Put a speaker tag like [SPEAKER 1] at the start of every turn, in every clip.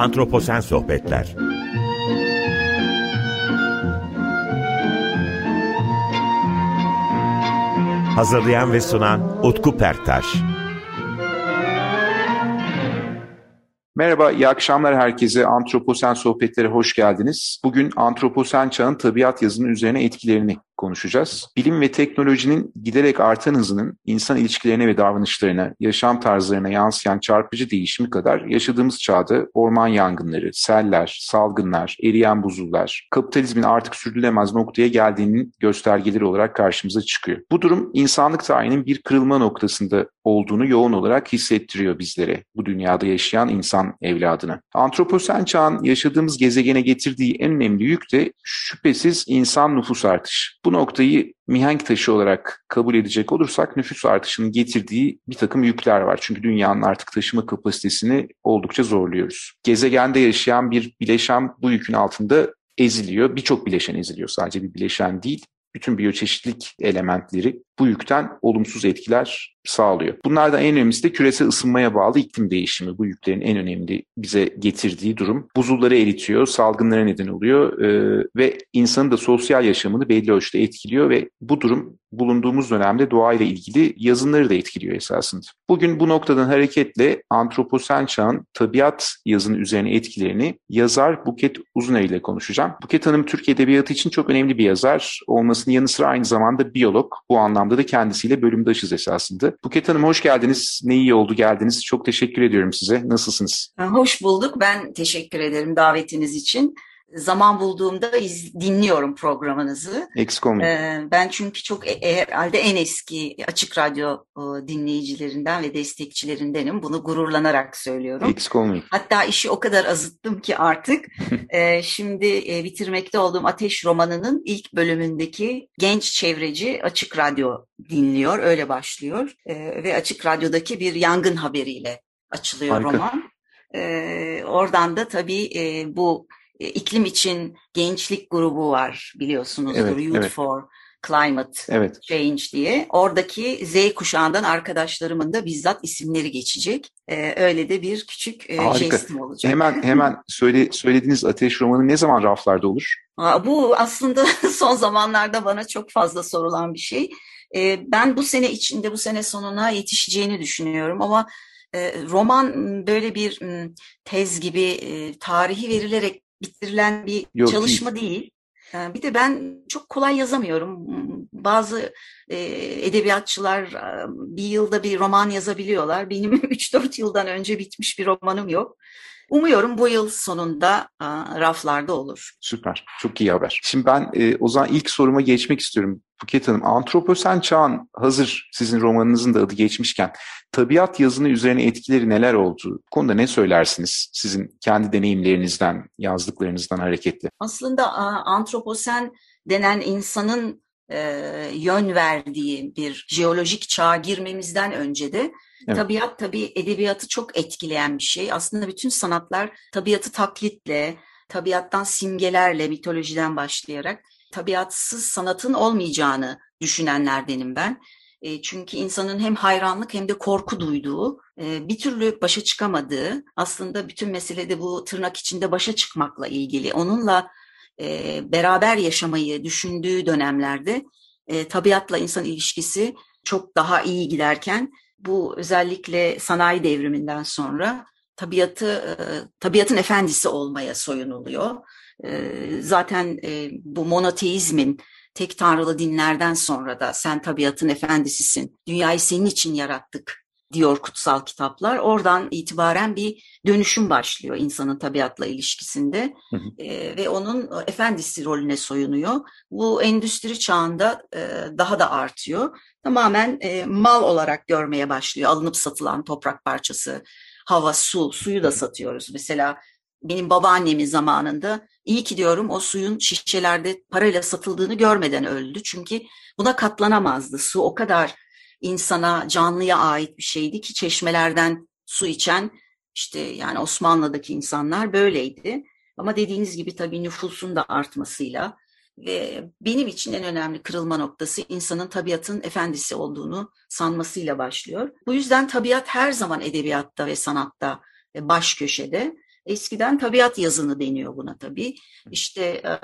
[SPEAKER 1] Antroposen Sohbetler Hazırlayan ve sunan Utku Perktaş
[SPEAKER 2] Merhaba, iyi akşamlar herkese. Antroposen Sohbetlere hoş geldiniz. Bugün Antroposen çağın tabiat yazının üzerine etkilerini konuşacağız. Bilim ve teknolojinin giderek artan hızının insan ilişkilerine ve davranışlarına, yaşam tarzlarına yansıyan çarpıcı değişimi kadar yaşadığımız çağda orman yangınları, seller, salgınlar, eriyen buzullar, kapitalizmin artık sürdürülemez noktaya geldiğinin göstergeleri olarak karşımıza çıkıyor. Bu durum insanlık tarihinin bir kırılma noktasında olduğunu yoğun olarak hissettiriyor bizlere, bu dünyada yaşayan insan evladına. Antroposen çağın yaşadığımız gezegene getirdiği en önemli yük de şüphesiz insan nüfus artışı. Bu noktayı mihenk taşı olarak kabul edecek olursak nüfus artışının getirdiği bir takım yükler var. Çünkü dünyanın artık taşıma kapasitesini oldukça zorluyoruz. Gezegende yaşayan bir bileşen bu yükün altında eziliyor. Birçok bileşen eziliyor sadece bir bileşen değil. Bütün biyoçeşitlik elementleri bu yükten olumsuz etkiler sağlıyor. Bunlardan en önemlisi de küresel ısınmaya bağlı iklim değişimi. Bu yüklerin en önemli bize getirdiği durum. Buzulları eritiyor, salgınlara neden oluyor e, ve insanın da sosyal yaşamını belli ölçüde etkiliyor ve bu durum bulunduğumuz dönemde doğayla ilgili yazınları da etkiliyor esasında. Bugün bu noktadan hareketle antroposen çağın tabiat yazının üzerine etkilerini yazar Buket Uzuner ile konuşacağım. Buket Hanım Türk Edebiyatı için çok önemli bir yazar. Olmasının yanı sıra aynı zamanda biyolog. Bu anlamda da kendisiyle bölümdaşız esasında. Buket Hanım hoş geldiniz. Ne iyi oldu geldiniz. Çok teşekkür ediyorum size. Nasılsınız?
[SPEAKER 3] Hoş bulduk. Ben teşekkür ederim davetiniz için zaman bulduğumda iz, dinliyorum programınızı.
[SPEAKER 2] Olmayın. Ee,
[SPEAKER 3] ben çünkü çok e, e, herhalde en eski açık radyo dinleyicilerinden ve destekçilerindenim. Bunu gururlanarak söylüyorum.
[SPEAKER 2] Olmayın.
[SPEAKER 3] Hatta işi o kadar azıttım ki artık e, şimdi e, bitirmekte olduğum Ateş romanının ilk bölümündeki genç çevreci açık radyo dinliyor. Öyle başlıyor. E, ve açık radyodaki bir yangın haberiyle açılıyor Harika. roman. E, oradan da tabii e, bu iklim için gençlik grubu var biliyorsunuzdur. Evet, Youth evet. for Climate evet. Change diye. Oradaki Z kuşağından arkadaşlarımın da bizzat isimleri geçecek. Ee, öyle de bir küçük e, jestim olacak.
[SPEAKER 2] Hemen hemen söyle, söylediğiniz Ateş romanı ne zaman raflarda olur?
[SPEAKER 3] Aa, bu aslında son zamanlarda bana çok fazla sorulan bir şey. Ee, ben bu sene içinde bu sene sonuna yetişeceğini düşünüyorum ama e, roman böyle bir tez gibi e, tarihi verilerek bitirilen bir Yok, çalışma değil. değil. Bir de ben çok kolay yazamıyorum. Bazı e, edebiyatçılar bir yılda bir roman yazabiliyorlar. Benim 3-4 yıldan önce bitmiş bir romanım yok. Umuyorum bu yıl sonunda raflarda olur.
[SPEAKER 2] Süper, çok iyi haber. Şimdi ben e, o zaman ilk soruma geçmek istiyorum. Buket Hanım, Antroposen Çağın hazır sizin romanınızın da adı geçmişken tabiat yazını üzerine etkileri neler oldu? Bu konuda ne söylersiniz sizin kendi deneyimlerinizden, yazdıklarınızdan hareketle?
[SPEAKER 3] Aslında Antroposen denen insanın e, yön verdiği bir jeolojik çağa girmemizden önce de evet. tabiat tabii edebiyatı çok etkileyen bir şey. Aslında bütün sanatlar tabiatı taklitle, tabiattan simgelerle, mitolojiden başlayarak tabiatsız sanatın olmayacağını düşünenlerdenim ben. E, çünkü insanın hem hayranlık hem de korku duyduğu, e, bir türlü başa çıkamadığı, aslında bütün mesele de bu tırnak içinde başa çıkmakla ilgili. Onunla e, beraber yaşamayı düşündüğü dönemlerde e, tabiatla insan ilişkisi çok daha iyi giderken bu özellikle sanayi devriminden sonra tabiatı e, tabiatın efendisi olmaya soyunuluyor. E, zaten e, bu monoteizmin tek tanrılı dinlerden sonra da sen tabiatın efendisisin, dünyayı senin için yarattık diyor kutsal kitaplar. Oradan itibaren bir dönüşüm başlıyor insanın tabiatla ilişkisinde hı hı. E, ve onun efendisi rolüne soyunuyor. Bu endüstri çağında e, daha da artıyor. Tamamen e, mal olarak görmeye başlıyor. Alınıp satılan toprak parçası, hava, su, suyu da satıyoruz. Mesela benim babaannemin zamanında iyi ki diyorum o suyun şişelerde parayla satıldığını görmeden öldü. Çünkü buna katlanamazdı. Su o kadar insana, canlıya ait bir şeydi ki çeşmelerden su içen işte yani Osmanlı'daki insanlar böyleydi. Ama dediğiniz gibi tabii nüfusun da artmasıyla ve benim için en önemli kırılma noktası insanın tabiatın efendisi olduğunu sanmasıyla başlıyor. Bu yüzden tabiat her zaman edebiyatta ve sanatta baş köşede. Eskiden tabiat yazını deniyor buna tabii. İşte e,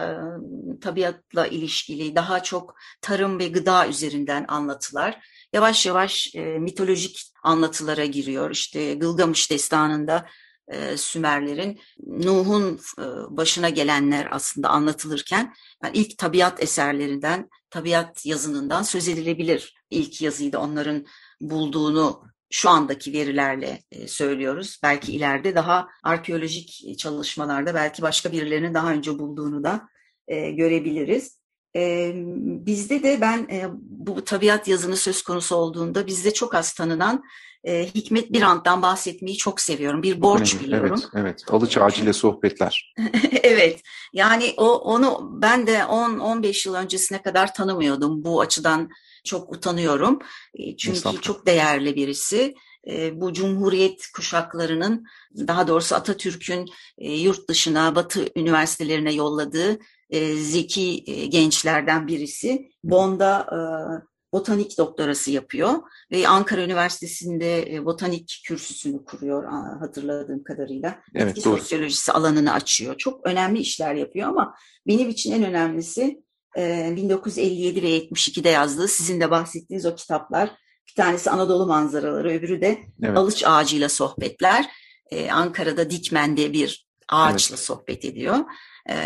[SPEAKER 3] tabiatla ilişkili daha çok tarım ve gıda üzerinden anlatılar. Yavaş yavaş e, mitolojik anlatılara giriyor. İşte Gılgamış destanında e, Sümerlerin Nuh'un e, başına gelenler aslında anlatılırken yani ilk tabiat eserlerinden, tabiat yazınından söz edilebilir. İlk yazıyı da onların bulduğunu şu andaki verilerle e, söylüyoruz. Belki ileride daha arkeolojik çalışmalarda belki başka birilerinin daha önce bulduğunu da e, görebiliriz. E, bizde de ben e, bu tabiat yazını söz konusu olduğunda bizde çok az tanınan e, Hikmet Birant'tan bahsetmeyi çok seviyorum. Bir borç
[SPEAKER 2] evet,
[SPEAKER 3] biliyorum.
[SPEAKER 2] Evet, evet. Alıç Ağacı sohbetler.
[SPEAKER 3] evet. Yani o onu ben de 10-15 yıl öncesine kadar tanımıyordum. Bu açıdan çok utanıyorum. E, çünkü çok değerli birisi. E, bu Cumhuriyet kuşaklarının daha doğrusu Atatürk'ün e, yurt dışına, Batı üniversitelerine yolladığı zeki gençlerden birisi. Bond'a botanik doktorası yapıyor ve Ankara Üniversitesi'nde botanik kürsüsünü kuruyor hatırladığım kadarıyla.
[SPEAKER 2] Evet,
[SPEAKER 3] Bitki sosyolojisi alanını açıyor. Çok önemli işler yapıyor ama benim için en önemlisi 1957 ve 72'de yazdığı sizin de bahsettiğiniz o kitaplar. Bir tanesi Anadolu manzaraları, öbürü de evet. Alıç ağacıyla sohbetler. Ankara'da Dikmen'de bir ağaçla evet. sohbet ediyor.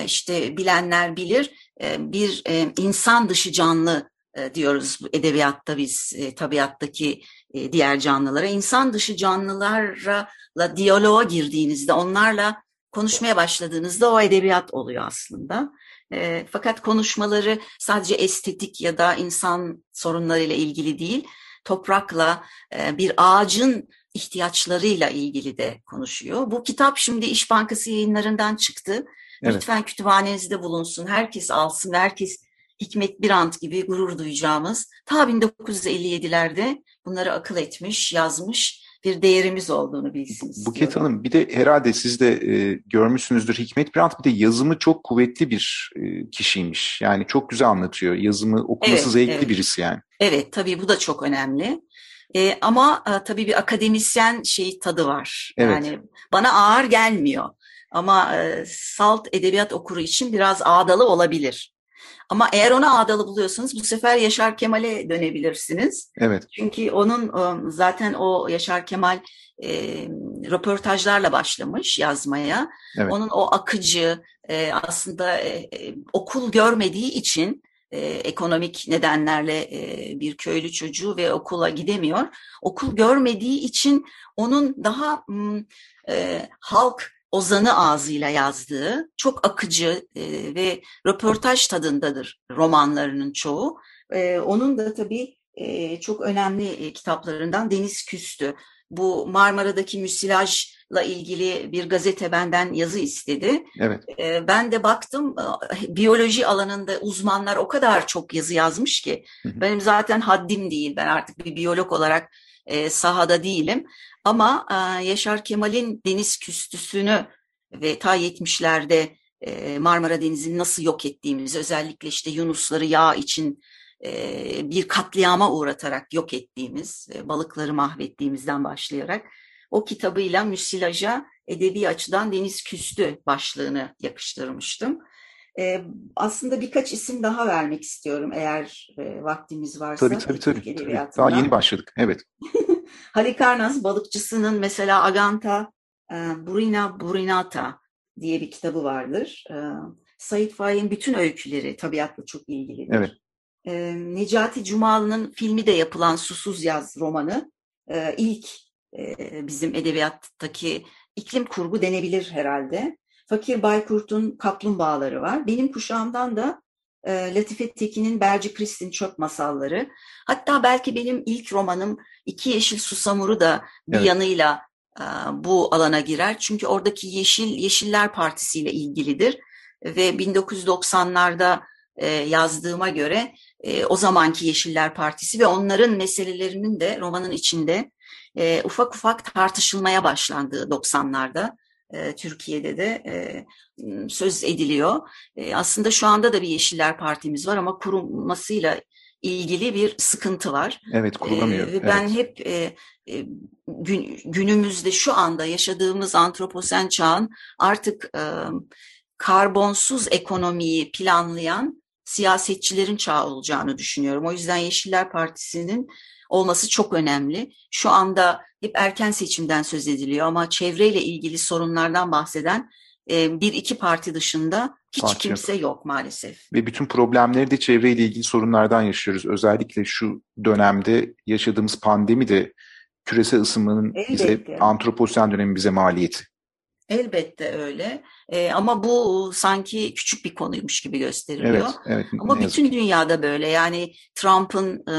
[SPEAKER 3] İşte bilenler bilir bir insan dışı canlı diyoruz edebiyatta biz tabiattaki diğer canlılara. insan dışı canlılarla diyaloğa girdiğinizde onlarla konuşmaya başladığınızda o edebiyat oluyor aslında. E, fakat konuşmaları sadece estetik ya da insan sorunlarıyla ilgili değil, toprakla, e, bir ağacın ihtiyaçlarıyla ilgili de konuşuyor. Bu kitap şimdi İş Bankası yayınlarından çıktı. Evet. Lütfen kütüphanenizde bulunsun. Herkes alsın, herkes Hikmet Birant gibi gurur duyacağımız ta 1957'lerde bunları akıl etmiş, yazmış bir değerimiz olduğunu bilsin
[SPEAKER 2] Buket Hanım bir de herhalde siz de e, görmüşsünüzdür Hikmet Brandt bir de yazımı çok kuvvetli bir e, kişiymiş. Yani çok güzel anlatıyor. Yazımı okuması evet, zevkli evet. birisi yani.
[SPEAKER 3] Evet tabii bu da çok önemli. E, ama e, tabii bir akademisyen şey tadı var. Evet. Yani bana ağır gelmiyor. Ama e, salt edebiyat okuru için biraz ağdalı olabilir. Ama eğer ona ağdalı buluyorsanız bu sefer Yaşar Kemal'e dönebilirsiniz.
[SPEAKER 2] Evet.
[SPEAKER 3] Çünkü onun zaten o Yaşar Kemal e, röportajlarla başlamış yazmaya. Evet. Onun o akıcı e, aslında e, okul görmediği için e, ekonomik nedenlerle e, bir köylü çocuğu ve okula gidemiyor. Okul görmediği için onun daha e, halk Ozan'ı ağzıyla yazdığı çok akıcı e, ve röportaj tadındadır romanlarının çoğu. E, onun da tabii e, çok önemli e, kitaplarından Deniz Küstü. Bu Marmara'daki müsilajla ilgili bir gazete benden yazı istedi.
[SPEAKER 2] Evet.
[SPEAKER 3] E, ben de baktım e, biyoloji alanında uzmanlar o kadar çok yazı yazmış ki hı hı. benim zaten haddim değil. Ben artık bir biyolog olarak e, sahada değilim. Ama e, Yaşar Kemal'in deniz küstüsünü ve ta 70'lerde e, Marmara Denizi'ni nasıl yok ettiğimizi, özellikle işte Yunusları yağ için bir katliama uğratarak yok ettiğimiz, balıkları mahvettiğimizden başlayarak o kitabıyla müsilaja edebi açıdan deniz küstü başlığını yakıştırmıştım. E, aslında birkaç isim daha vermek istiyorum eğer e, vaktimiz varsa.
[SPEAKER 2] Tabii tabii tabii. tabii. Daha yeni başladık. Evet.
[SPEAKER 3] Halikarnas balıkçısının mesela Aganta, e, Burina Burinata diye bir kitabı vardır. E, Said Faik'in bütün öyküleri tabiatla çok ilgilidir.
[SPEAKER 2] Evet.
[SPEAKER 3] E, Necati Cumalı'nın filmi de yapılan Susuz Yaz romanı e, ilk bizim edebiyattaki iklim kurgu denebilir herhalde. Fakir Baykurt'un Kaplumbağaları var. Benim kuşağımdan da e, Latife Tekin'in Berci Kristin Çöp Masalları. Hatta belki benim ilk romanım İki Yeşil Susamur'u da bir evet. yanıyla e, bu alana girer. Çünkü oradaki Yeşil Yeşiller Partisi ile ilgilidir. Ve 1990'larda e, yazdığıma göre e, o zamanki Yeşiller Partisi ve onların meselelerinin de romanın içinde ufak ufak tartışılmaya başlandığı 90'larda. Türkiye'de de söz ediliyor. aslında şu anda da bir Yeşiller Partimiz var ama kurulmasıyla ilgili bir sıkıntı var.
[SPEAKER 2] Evet kurulamıyor.
[SPEAKER 3] Ee, ben evet. hep e, e, gün, günümüzde şu anda yaşadığımız antroposen çağın artık e, karbonsuz ekonomiyi planlayan siyasetçilerin çağı olacağını düşünüyorum. O yüzden Yeşiller Partisi'nin olması çok önemli. Şu anda hep erken seçimden söz ediliyor ama çevreyle ilgili sorunlardan bahseden e, bir iki parti dışında hiç parti kimse yok. yok maalesef.
[SPEAKER 2] Ve bütün problemleri de çevreyle ilgili sorunlardan yaşıyoruz. Özellikle şu dönemde yaşadığımız pandemi de küresel ısınmanın Elbette. bize antroposen dönemi bize maliyeti.
[SPEAKER 3] Elbette öyle. E, ama bu sanki küçük bir konuymuş gibi gösteriliyor. Evet, evet, ama bütün ki. dünyada böyle. Yani Trump'ın e,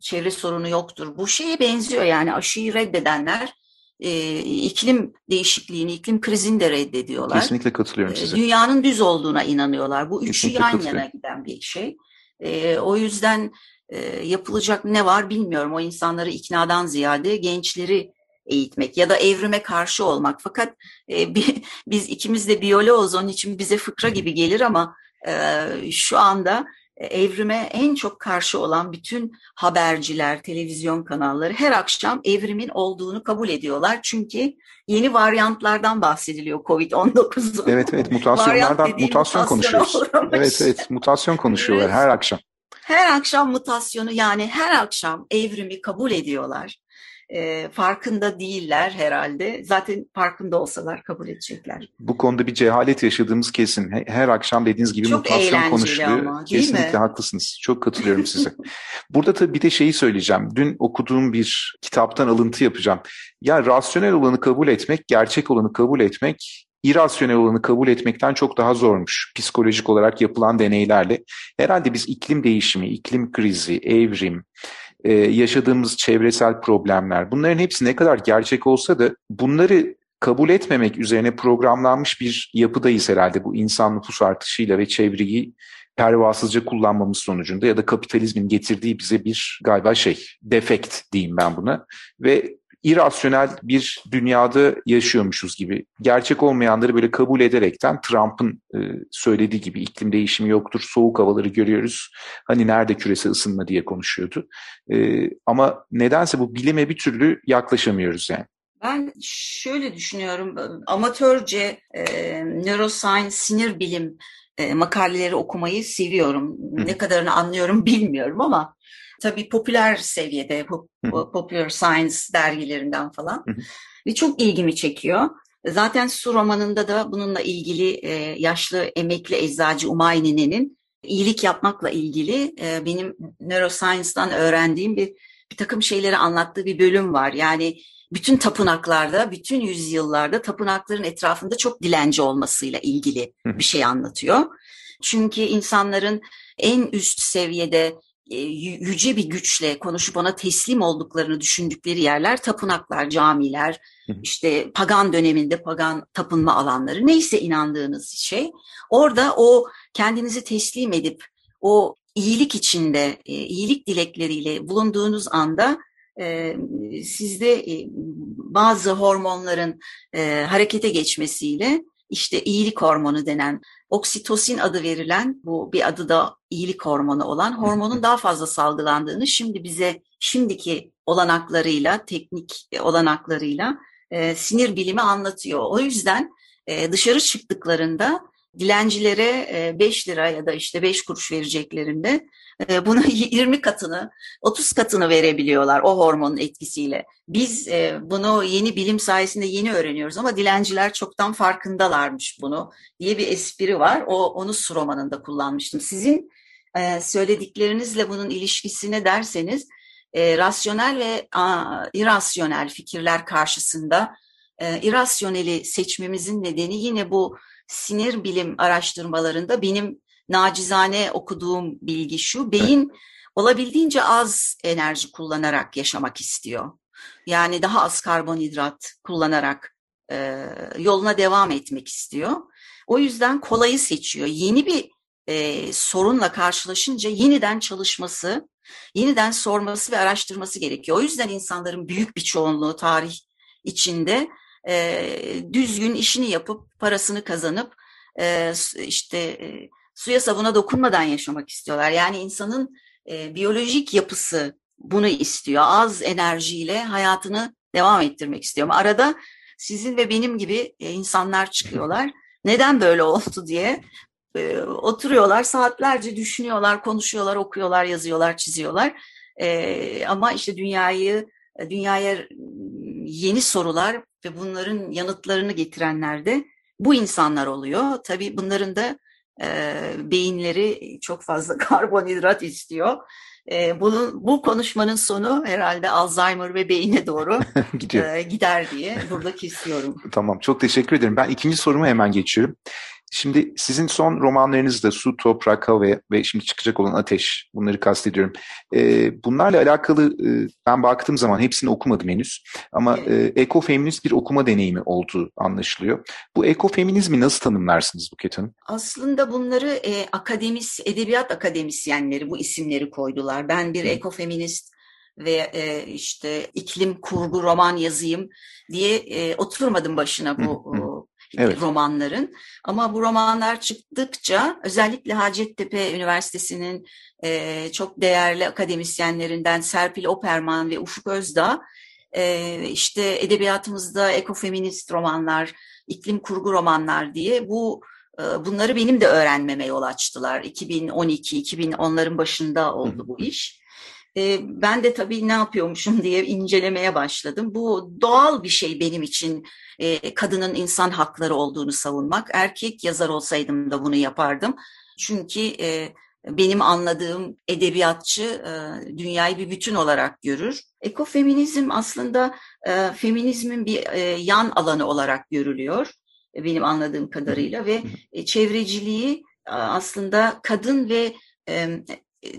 [SPEAKER 3] çevre sorunu yoktur. Bu şeye benziyor yani aşıyı reddedenler e, iklim değişikliğini, iklim krizini de reddediyorlar.
[SPEAKER 2] Kesinlikle katılıyorum e, size.
[SPEAKER 3] Dünyanın düz olduğuna inanıyorlar. Bu üçü yan yana giden bir şey. E, o yüzden e, yapılacak ne var bilmiyorum. O insanları iknadan ziyade gençleri eğitmek ya da evrime karşı olmak. Fakat e, biz ikimiz de biyoloğuz onun için bize fıkra gibi gelir ama e, şu anda evrime en çok karşı olan bütün haberciler, televizyon kanalları her akşam evrimin olduğunu kabul ediyorlar. Çünkü yeni varyantlardan bahsediliyor COVID-19'un.
[SPEAKER 2] Evet evet mutasyonlardan mutasyon konuşuyoruz. Evet evet mutasyon konuşuyorlar evet. her akşam.
[SPEAKER 3] Her akşam mutasyonu yani her akşam evrimi kabul ediyorlar e, farkında değiller herhalde. Zaten farkında olsalar kabul edecekler.
[SPEAKER 2] Bu konuda bir cehalet yaşadığımız kesin. Her akşam dediğiniz gibi Çok mutasyon konuşuluyor. Ama, Kesinlikle mi? haklısınız. Çok katılıyorum size. Burada tabii bir de şeyi söyleyeceğim. Dün okuduğum bir kitaptan alıntı yapacağım. Ya rasyonel olanı kabul etmek, gerçek olanı kabul etmek irasyonel olanı kabul etmekten çok daha zormuş psikolojik olarak yapılan deneylerle. Herhalde biz iklim değişimi, iklim krizi, evrim, e, yaşadığımız çevresel problemler bunların hepsi ne kadar gerçek olsa da bunları kabul etmemek üzerine programlanmış bir yapıdayız herhalde bu insan nüfus artışıyla ve çevreyi pervasızca kullanmamız sonucunda ya da kapitalizmin getirdiği bize bir galiba şey defekt diyeyim ben buna. Ve irasyonel bir dünyada yaşıyormuşuz gibi. Gerçek olmayanları böyle kabul ederekten Trump'ın e, söylediği gibi iklim değişimi yoktur, soğuk havaları görüyoruz. Hani nerede küresel ısınma diye konuşuyordu. E, ama nedense bu bilime bir türlü yaklaşamıyoruz yani.
[SPEAKER 3] Ben şöyle düşünüyorum, amatörce e, neuroscience, sinir bilim e, makaleleri okumayı seviyorum. Hı. Ne kadarını anlıyorum bilmiyorum ama tabii popüler seviyede, Popular Science dergilerinden falan. Ve çok ilgimi çekiyor. Zaten su romanında da bununla ilgili e, yaşlı emekli eczacı Umay Nine'nin iyilik yapmakla ilgili e, benim neuroscience'dan öğrendiğim bir bir takım şeyleri anlattığı bir bölüm var. Yani bütün tapınaklarda, bütün yüzyıllarda tapınakların etrafında çok dilenci olmasıyla ilgili bir şey anlatıyor. Çünkü insanların en üst seviyede yüce bir güçle konuşup ona teslim olduklarını düşündükleri yerler tapınaklar, camiler, işte pagan döneminde pagan tapınma alanları neyse inandığınız şey. Orada o kendinizi teslim edip o iyilik içinde, e, iyilik dilekleriyle bulunduğunuz anda e, sizde bazı hormonların harekete geçmesiyle işte iyilik hormonu denen oksitosin adı verilen bu bir adı da iyilik hormonu olan hormonun daha fazla salgılandığını şimdi bize şimdiki olanaklarıyla teknik olanaklarıyla e, sinir bilimi anlatıyor. O yüzden e, dışarı çıktıklarında dilencilere 5 e, lira ya da işte 5 kuruş vereceklerinde e, buna 20 katını, 30 katını verebiliyorlar o hormonun etkisiyle. Biz e, bunu yeni bilim sayesinde yeni öğreniyoruz ama dilenciler çoktan farkındalarmış bunu diye bir espri var. O onu su romanında kullanmıştım. Sizin söylediklerinizle bunun ilişkisine derseniz rasyonel ve irasyonel fikirler karşısında irasyoneli seçmemizin nedeni yine bu sinir bilim araştırmalarında benim nacizane okuduğum bilgi şu. Beyin olabildiğince az enerji kullanarak yaşamak istiyor. Yani daha az karbonhidrat kullanarak e, yoluna devam etmek istiyor. O yüzden kolayı seçiyor. Yeni bir e, sorunla karşılaşınca yeniden çalışması, yeniden sorması ve araştırması gerekiyor. O yüzden insanların büyük bir çoğunluğu tarih içinde e, düzgün işini yapıp parasını kazanıp e, işte e, suya sabuna dokunmadan yaşamak istiyorlar. Yani insanın e, biyolojik yapısı bunu istiyor. Az enerjiyle hayatını devam ettirmek istiyor. Ama arada sizin ve benim gibi e, insanlar çıkıyorlar. Neden böyle oldu diye e, oturuyorlar saatlerce düşünüyorlar, konuşuyorlar, okuyorlar, yazıyorlar, çiziyorlar. E, ama işte dünyayı dünyaya yeni sorular ve bunların yanıtlarını getirenler de bu insanlar oluyor. Tabii bunların da e, beyinleri çok fazla karbonhidrat istiyor. E, bunun bu konuşmanın sonu herhalde Alzheimer ve beyine doğru e, gider diye burada kesiyorum.
[SPEAKER 2] tamam çok teşekkür ederim. Ben ikinci soruma hemen geçiyorum. Şimdi sizin son romanlarınız da Su, Toprak, Hava ve şimdi çıkacak olan Ateş, bunları kastediyorum. E, bunlarla alakalı e, ben baktığım zaman hepsini okumadım henüz ama e, ekofeminist bir okuma deneyimi olduğu anlaşılıyor. Bu ekofeminizmi nasıl tanımlarsınız Buket Hanım?
[SPEAKER 3] Aslında bunları e, akademis, edebiyat akademisyenleri bu isimleri koydular. Ben bir ekofeminist ve e, işte iklim kurgu roman yazayım diye e, oturmadım başına bu evet. romanların. Ama bu romanlar çıktıkça özellikle Hacettepe Üniversitesi'nin e, çok değerli akademisyenlerinden Serpil Operman ve Ufuk Özdağ e, işte edebiyatımızda ekofeminist romanlar, iklim kurgu romanlar diye bu e, bunları benim de öğrenmeme yol açtılar. 2012-2010'ların başında oldu bu iş. E, ben de tabii ne yapıyormuşum diye incelemeye başladım. Bu doğal bir şey benim için e, kadının insan hakları olduğunu savunmak. Erkek yazar olsaydım da bunu yapardım. Çünkü e, benim anladığım edebiyatçı e, dünyayı bir bütün olarak görür. Ekofeminizm aslında e, feminizmin bir yan alanı olarak görülüyor benim anladığım kadarıyla ve çevreciliği aslında kadın ve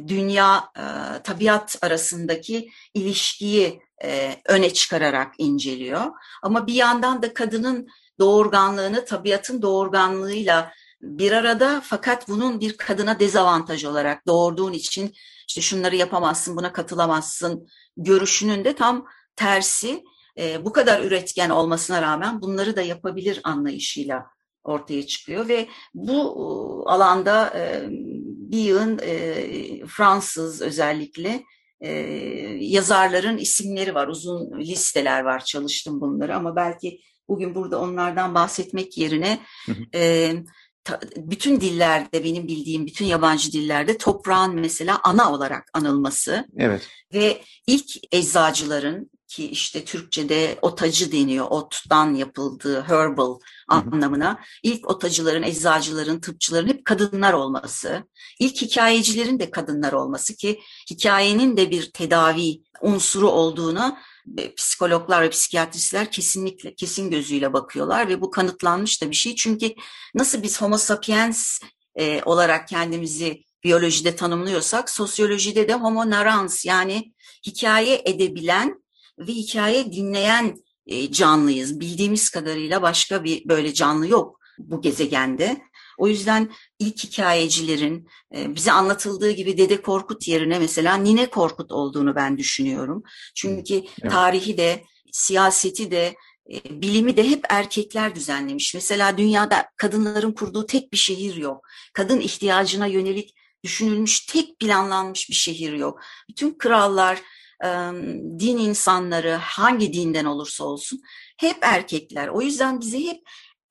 [SPEAKER 3] dünya e, tabiat arasındaki ilişkiyi e, öne çıkararak inceliyor. Ama bir yandan da kadının doğurganlığını tabiatın doğurganlığıyla bir arada fakat bunun bir kadına dezavantaj olarak doğurduğun için işte şunları yapamazsın, buna katılamazsın görüşünün de tam tersi e, bu kadar üretken olmasına rağmen bunları da yapabilir anlayışıyla ortaya çıkıyor ve bu alanda bir yığın e, Fransız özellikle e, yazarların isimleri var, uzun listeler var. Çalıştım bunları ama belki bugün burada onlardan bahsetmek yerine e, ta, bütün dillerde benim bildiğim bütün yabancı dillerde toprağın mesela ana olarak anılması
[SPEAKER 2] evet.
[SPEAKER 3] ve ilk eczacıların ki işte Türkçe'de otacı deniyor, ottan yapıldığı herbal anlamına. İlk otacıların, eczacıların, tıpçıların hep kadınlar olması, ilk hikayecilerin de kadınlar olması ki hikayenin de bir tedavi unsuru olduğuna e, psikologlar ve psikiyatristler kesinlikle kesin gözüyle bakıyorlar ve bu kanıtlanmış da bir şey. Çünkü nasıl biz homo sapiens e, olarak kendimizi biyolojide tanımlıyorsak sosyolojide de homo narans yani hikaye edebilen ve hikaye dinleyen e, canlıyız. Bildiğimiz kadarıyla başka bir böyle canlı yok bu gezegende. O yüzden ilk hikayecilerin e, bize anlatıldığı gibi Dede Korkut yerine mesela Nine Korkut olduğunu ben düşünüyorum. Çünkü evet. tarihi de, siyaseti de, e, bilimi de hep erkekler düzenlemiş. Mesela dünyada kadınların kurduğu tek bir şehir yok. Kadın ihtiyacına yönelik düşünülmüş tek planlanmış bir şehir yok. Bütün krallar, din insanları hangi dinden olursa olsun hep erkekler. O yüzden bize hep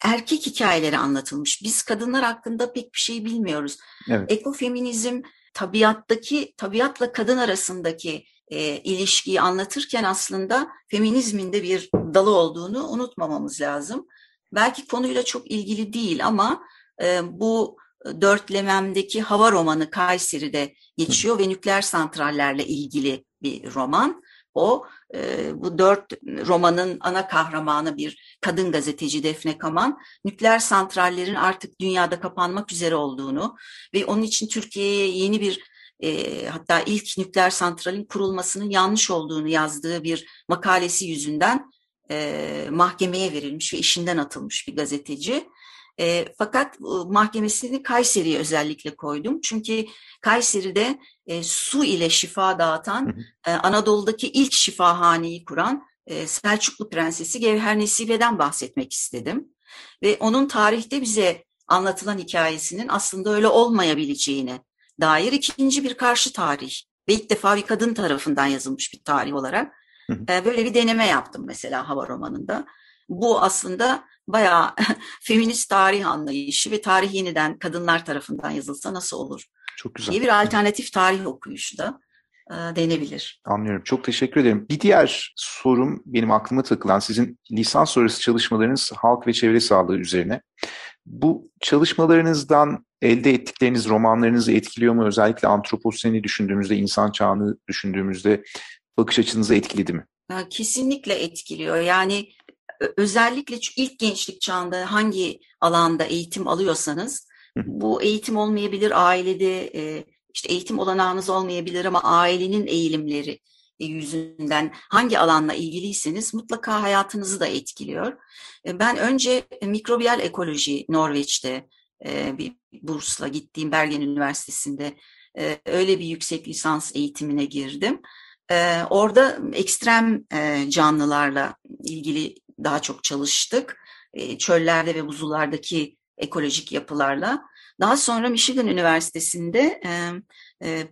[SPEAKER 3] erkek hikayeleri anlatılmış. Biz kadınlar hakkında pek bir şey bilmiyoruz. Evet. Ekofeminizm tabiattaki tabiatla kadın arasındaki e, ilişkiyi anlatırken aslında feminizmin de bir dalı olduğunu unutmamamız lazım. Belki konuyla çok ilgili değil ama e, bu dörtlememdeki hava romanı Kayseri'de geçiyor ve nükleer santrallerle ilgili bir roman. O e, bu dört romanın ana kahramanı bir kadın gazeteci Defne Kaman, nükleer santrallerin artık dünyada kapanmak üzere olduğunu ve onun için Türkiye'ye yeni bir e, hatta ilk nükleer santralin kurulmasının yanlış olduğunu yazdığı bir makalesi yüzünden e, mahkemeye verilmiş ve işinden atılmış bir gazeteci. E, fakat mahkemesini Kayseri'ye özellikle koydum. Çünkü Kayseri'de e, su ile şifa dağıtan, e, Anadolu'daki ilk şifahaneyi kuran e, Selçuklu Prensesi Gevher Nesibe'den bahsetmek istedim. Ve onun tarihte bize anlatılan hikayesinin aslında öyle olmayabileceğini dair ikinci bir karşı tarih ve ilk defa bir kadın tarafından yazılmış bir tarih olarak böyle bir deneme yaptım mesela hava romanında. Bu aslında bayağı feminist tarih anlayışı ve tarih yeniden kadınlar tarafından yazılsa nasıl olur?
[SPEAKER 2] Çok güzel.
[SPEAKER 3] diye bir alternatif tarih okuyuşu da e, denebilir.
[SPEAKER 2] Anlıyorum. Çok teşekkür ederim. Bir diğer sorum benim aklıma takılan sizin lisans sonrası çalışmalarınız halk ve çevre sağlığı üzerine. Bu çalışmalarınızdan elde ettikleriniz romanlarınızı etkiliyor mu? Özellikle antroposeni düşündüğümüzde, insan çağını düşündüğümüzde bakış açınızı etkiledi mi?
[SPEAKER 3] Kesinlikle etkiliyor. Yani özellikle ilk gençlik çağında hangi alanda eğitim alıyorsanız bu eğitim olmayabilir ailede işte eğitim olanağınız olmayabilir ama ailenin eğilimleri yüzünden hangi alanla ilgiliyseniz mutlaka hayatınızı da etkiliyor. Ben önce mikrobiyal ekoloji Norveç'te bir bursla gittiğim Bergen Üniversitesi'nde öyle bir yüksek lisans eğitimine girdim. Orada ekstrem canlılarla ilgili daha çok çalıştık. Çöllerde ve buzullardaki ekolojik yapılarla. Daha sonra Michigan Üniversitesi'nde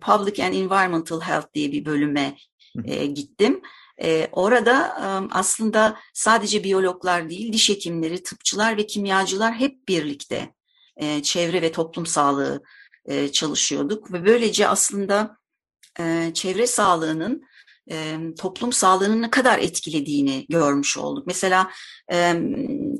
[SPEAKER 3] Public and Environmental Health diye bir bölüme gittim. orada aslında sadece biyologlar değil, diş hekimleri, tıpçılar ve kimyacılar hep birlikte çevre ve toplum sağlığı çalışıyorduk ve böylece aslında çevre sağlığının toplum sağlığının ne kadar etkilediğini görmüş olduk. Mesela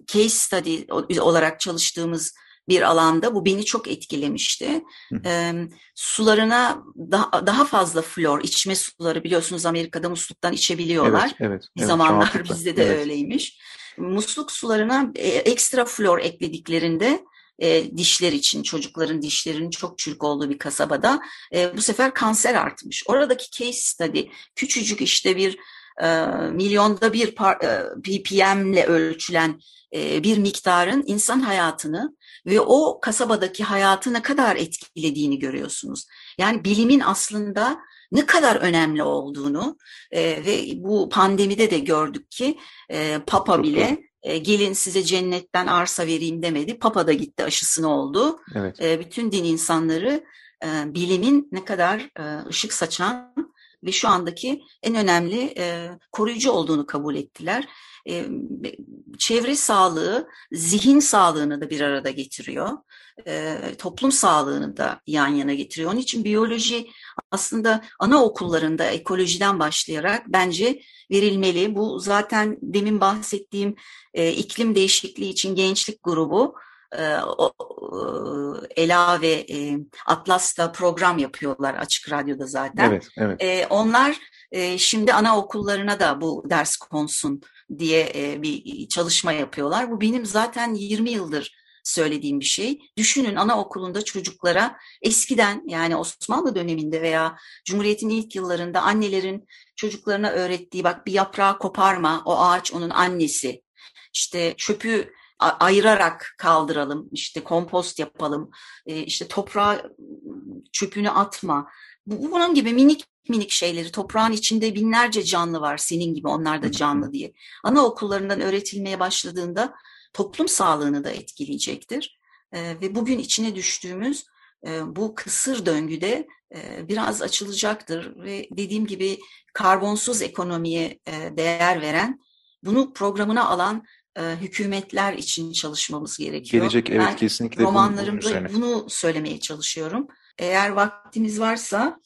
[SPEAKER 3] case study olarak çalıştığımız bir alanda bu beni çok etkilemişti. E, sularına daha, daha fazla flor, içme suları biliyorsunuz Amerika'da musluktan içebiliyorlar. Evet, evet. Bir evet, zamanlar bizde de evet. öyleymiş. Musluk sularına ekstra flor eklediklerinde e, dişler için, çocukların dişlerinin çok çürük olduğu bir kasabada e, bu sefer kanser artmış. Oradaki case study küçücük işte bir e, milyonda bir par, e, ppm'le ölçülen e, bir miktarın insan hayatını ve o kasabadaki hayatı ne kadar etkilediğini görüyorsunuz. Yani bilimin aslında ne kadar önemli olduğunu e, ve bu pandemide de gördük ki e, Papa bile e, gelin size cennetten arsa vereyim demedi. Papa da gitti aşısını oldu. Evet. E, bütün din insanları e, bilimin ne kadar e, ışık saçan ve şu andaki en önemli e, koruyucu olduğunu kabul ettiler. E, çevre sağlığı, zihin sağlığını da bir arada getiriyor. E, toplum sağlığını da yan yana getiriyor. Onun için biyoloji aslında anaokullarında ekolojiden başlayarak bence verilmeli. Bu zaten demin bahsettiğim e, iklim değişikliği için gençlik grubu e, o, e, Ela ve e, Atlas'ta program yapıyorlar Açık Radyo'da zaten. Evet, evet. E, onlar e, şimdi anaokullarına da bu ders konsun diye e, bir çalışma yapıyorlar. Bu benim zaten 20 yıldır söylediğim bir şey. Düşünün anaokulunda çocuklara eskiden yani Osmanlı döneminde veya Cumhuriyet'in ilk yıllarında annelerin çocuklarına öğrettiği bak bir yaprağı koparma o ağaç onun annesi. İşte çöpü ayırarak kaldıralım, işte kompost yapalım, e, işte toprağa çöpünü atma. Bunun gibi minik minik şeyleri toprağın içinde binlerce canlı var senin gibi onlar da canlı diye. Anaokullarından öğretilmeye başladığında toplum sağlığını da etkileyecektir. E, ve bugün içine düştüğümüz e, bu kısır döngüde e, biraz açılacaktır. Ve dediğim gibi karbonsuz ekonomiye e, değer veren, bunu programına alan e, hükümetler için çalışmamız gerekiyor.
[SPEAKER 2] Gelecek evet ben kesinlikle.
[SPEAKER 3] Romanlarımda bunu, bunu söylemeye çalışıyorum. Eğer vaktimiz varsa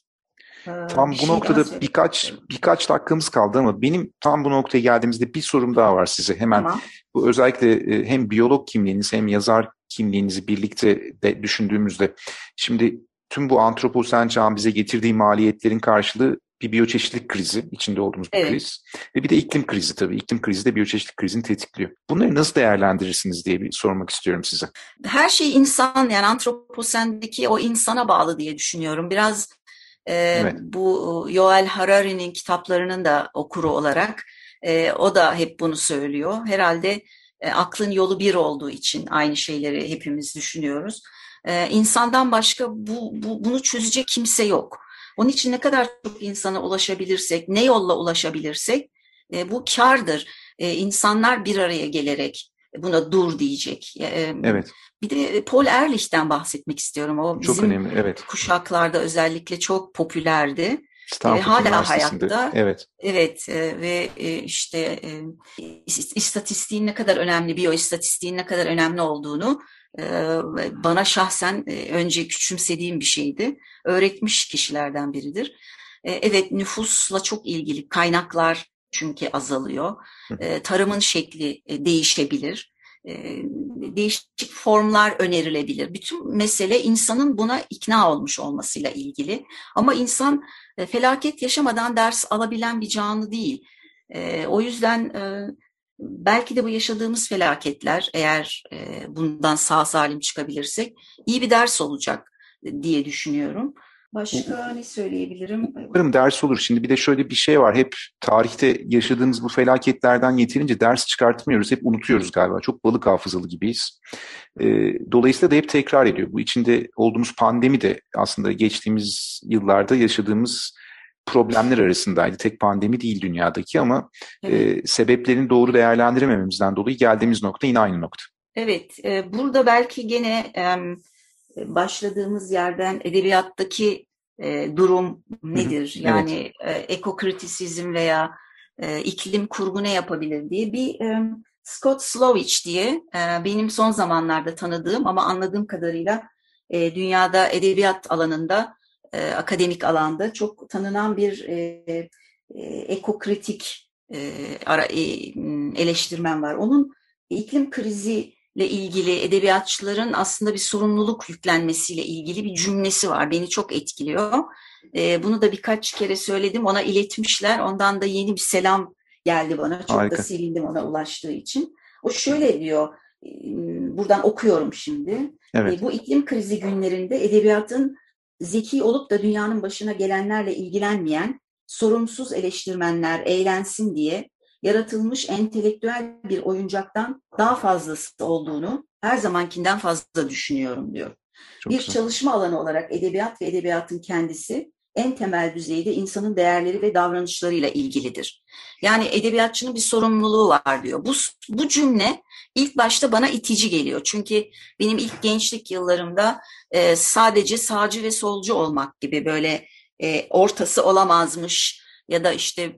[SPEAKER 2] Tam bu şey noktada birkaç birkaç dakikamız kaldı ama benim tam bu noktaya geldiğimizde bir sorum daha var size hemen. Tamam. Bu özellikle e, hem biyolog kimliğiniz hem yazar kimliğinizi birlikte de düşündüğümüzde şimdi tüm bu antroposen çağın bize getirdiği maliyetlerin karşılığı bir biyoçeşitlik krizi, içinde olduğumuz bir evet. kriz. Ve bir de iklim krizi tabii. İklim krizi de biyoçeşitlik krizini tetikliyor. Bunları nasıl değerlendirirsiniz diye bir sormak istiyorum size.
[SPEAKER 3] Her şey insan yani antroposendeki o insana bağlı diye düşünüyorum. Biraz evet. bu Yoel Harari'nin kitaplarının da okuru olarak e, o da hep bunu söylüyor. Herhalde e, aklın yolu bir olduğu için aynı şeyleri hepimiz düşünüyoruz. E, insandan başka bu, bu bunu çözecek kimse yok. Onun için ne kadar çok insana ulaşabilirsek, ne yolla ulaşabilirsek e, bu kardır. E, insanlar bir araya gelerek buna dur diyecek.
[SPEAKER 2] Evet.
[SPEAKER 3] Bir de Paul Ehrlich'ten bahsetmek istiyorum. O
[SPEAKER 2] çok
[SPEAKER 3] bizim
[SPEAKER 2] önemli, evet.
[SPEAKER 3] kuşaklarda özellikle çok popülerdi.
[SPEAKER 2] Stanford
[SPEAKER 3] hala hayatta.
[SPEAKER 2] Evet.
[SPEAKER 3] Evet ve işte istatistiğin ne kadar önemli, biyoistatistiğin ne kadar önemli olduğunu bana şahsen önce küçümsediğim bir şeydi. Öğretmiş kişilerden biridir. Evet nüfusla çok ilgili kaynaklar çünkü azalıyor. Tarımın şekli değişebilir. Değişik formlar önerilebilir. Bütün mesele insanın buna ikna olmuş olmasıyla ilgili. Ama insan felaket yaşamadan ders alabilen bir canlı değil. O yüzden belki de bu yaşadığımız felaketler eğer bundan sağ salim çıkabilirsek iyi bir ders olacak diye düşünüyorum. Başka ne söyleyebilirim?
[SPEAKER 2] Umarım ders olur. Şimdi bir de şöyle bir şey var. Hep tarihte yaşadığımız bu felaketlerden yeterince ders çıkartmıyoruz. Hep unutuyoruz galiba. Çok balık hafızalı gibiyiz. Dolayısıyla da hep tekrar ediyor. Bu içinde olduğumuz pandemi de aslında geçtiğimiz yıllarda yaşadığımız problemler arasındaydı. Tek pandemi değil dünyadaki ama evet. e, sebeplerini doğru değerlendiremememizden dolayı geldiğimiz nokta yine aynı nokta.
[SPEAKER 3] Evet, e, burada belki gene e, başladığımız yerden edebiyattaki e, durum nedir? Hı hı, yani evet. e, ekokritisizm veya e, iklim kurgu ne yapabilir diye bir e, Scott Slovich diye e, benim son zamanlarda tanıdığım ama anladığım kadarıyla e, dünyada edebiyat alanında e, akademik alanda çok tanınan bir e, e, ekokritik e, ara, e, eleştirmen var. Onun iklim krizi ilgili edebiyatçıların aslında bir sorumluluk yüklenmesiyle ilgili bir cümlesi var. Beni çok etkiliyor. E, bunu da birkaç kere söyledim. Ona iletmişler. Ondan da yeni bir selam geldi bana. Çok Harika. da sevindim ona ulaştığı için. O şöyle diyor. Buradan okuyorum şimdi. Evet. E, bu iklim krizi günlerinde edebiyatın zeki olup da dünyanın başına gelenlerle ilgilenmeyen sorumsuz eleştirmenler eğlensin diye yaratılmış entelektüel bir oyuncaktan daha fazlası olduğunu her zamankinden fazla düşünüyorum diyor. Çok bir güzel. çalışma alanı olarak edebiyat ve edebiyatın kendisi en temel düzeyde insanın değerleri ve davranışlarıyla ilgilidir. Yani edebiyatçının bir sorumluluğu var diyor. Bu, bu cümle ilk başta bana itici geliyor. Çünkü benim ilk gençlik yıllarımda e, sadece sağcı ve solcu olmak gibi böyle e, ortası olamazmış ya da işte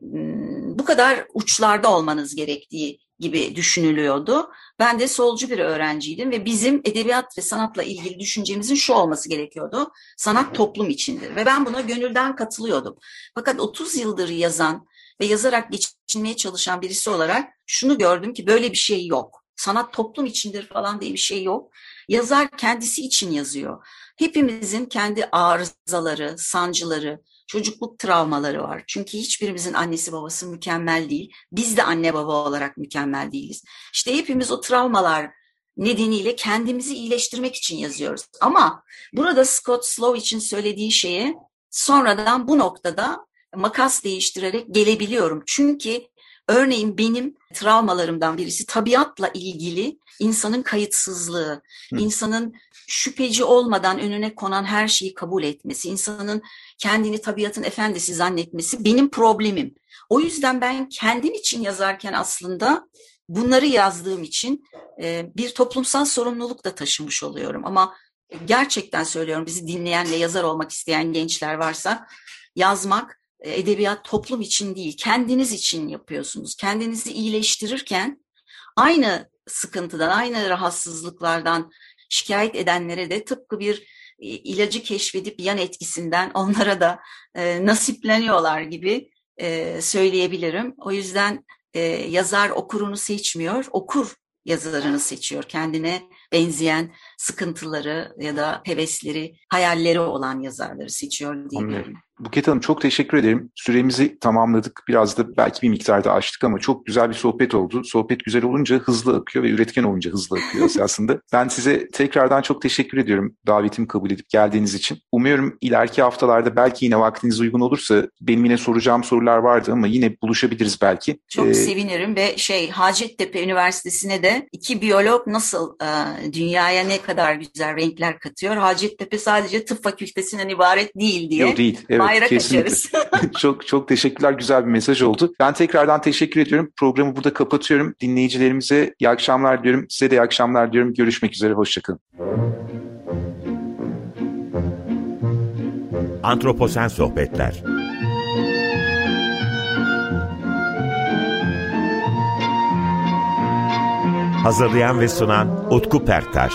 [SPEAKER 3] bu kadar uçlarda olmanız gerektiği gibi düşünülüyordu. Ben de solcu bir öğrenciydim ve bizim edebiyat ve sanatla ilgili düşüncemizin şu olması gerekiyordu. Sanat toplum içindir ve ben buna gönülden katılıyordum. Fakat 30 yıldır yazan ve yazarak geçinmeye çalışan birisi olarak şunu gördüm ki böyle bir şey yok. Sanat toplum içindir falan diye bir şey yok. Yazar kendisi için yazıyor. Hepimizin kendi arızaları, sancıları, çocukluk travmaları var. Çünkü hiçbirimizin annesi babası mükemmel değil. Biz de anne baba olarak mükemmel değiliz. İşte hepimiz o travmalar nedeniyle kendimizi iyileştirmek için yazıyoruz. Ama burada Scott Slow için söylediği şeye sonradan bu noktada makas değiştirerek gelebiliyorum. Çünkü örneğin benim travmalarımdan birisi tabiatla ilgili insanın kayıtsızlığı, Hı. insanın şüpheci olmadan önüne konan her şeyi kabul etmesi, insanın kendini tabiatın efendisi zannetmesi benim problemim. O yüzden ben kendim için yazarken aslında bunları yazdığım için e, bir toplumsal sorumluluk da taşımış oluyorum. Ama gerçekten söylüyorum bizi dinleyen ve yazar olmak isteyen gençler varsa yazmak edebiyat toplum için değil kendiniz için yapıyorsunuz. Kendinizi iyileştirirken aynı sıkıntıdan, aynı rahatsızlıklardan şikayet edenlere de tıpkı bir e, ilacı keşfedip yan etkisinden onlara da e, nasipleniyorlar gibi e, söyleyebilirim. O yüzden e, yazar okurunu seçmiyor, okur yazılarını seçiyor. Kendine benzeyen sıkıntıları ya da hevesleri, hayalleri olan yazarları seçiyor diyebilirim.
[SPEAKER 2] Buket Hanım çok teşekkür ederim. Süremizi tamamladık. Biraz da belki bir miktarda açtık ama çok güzel bir sohbet oldu. Sohbet güzel olunca hızlı akıyor ve üretken olunca hızlı akıyor aslında. ben size tekrardan çok teşekkür ediyorum davetimi kabul edip geldiğiniz için. Umuyorum ileriki haftalarda belki yine vaktiniz uygun olursa benim yine soracağım sorular vardı ama yine buluşabiliriz belki.
[SPEAKER 3] Çok ee, sevinirim ve şey Hacettepe Üniversitesi'ne de iki biyolog nasıl e, dünyaya ne kadar güzel renkler katıyor. Hacettepe sadece tıp fakültesinden ibaret değil diyor.
[SPEAKER 2] Değil, değil. Evet
[SPEAKER 3] Hayra kaçarız.
[SPEAKER 2] çok çok teşekkürler. Güzel bir mesaj oldu. Ben tekrardan teşekkür ediyorum. Programı burada kapatıyorum. Dinleyicilerimize iyi akşamlar diyorum. Size de iyi akşamlar diyorum. Görüşmek üzere. Hoşçakalın.
[SPEAKER 1] Antroposen Sohbetler Hazırlayan ve sunan Utku Perktaş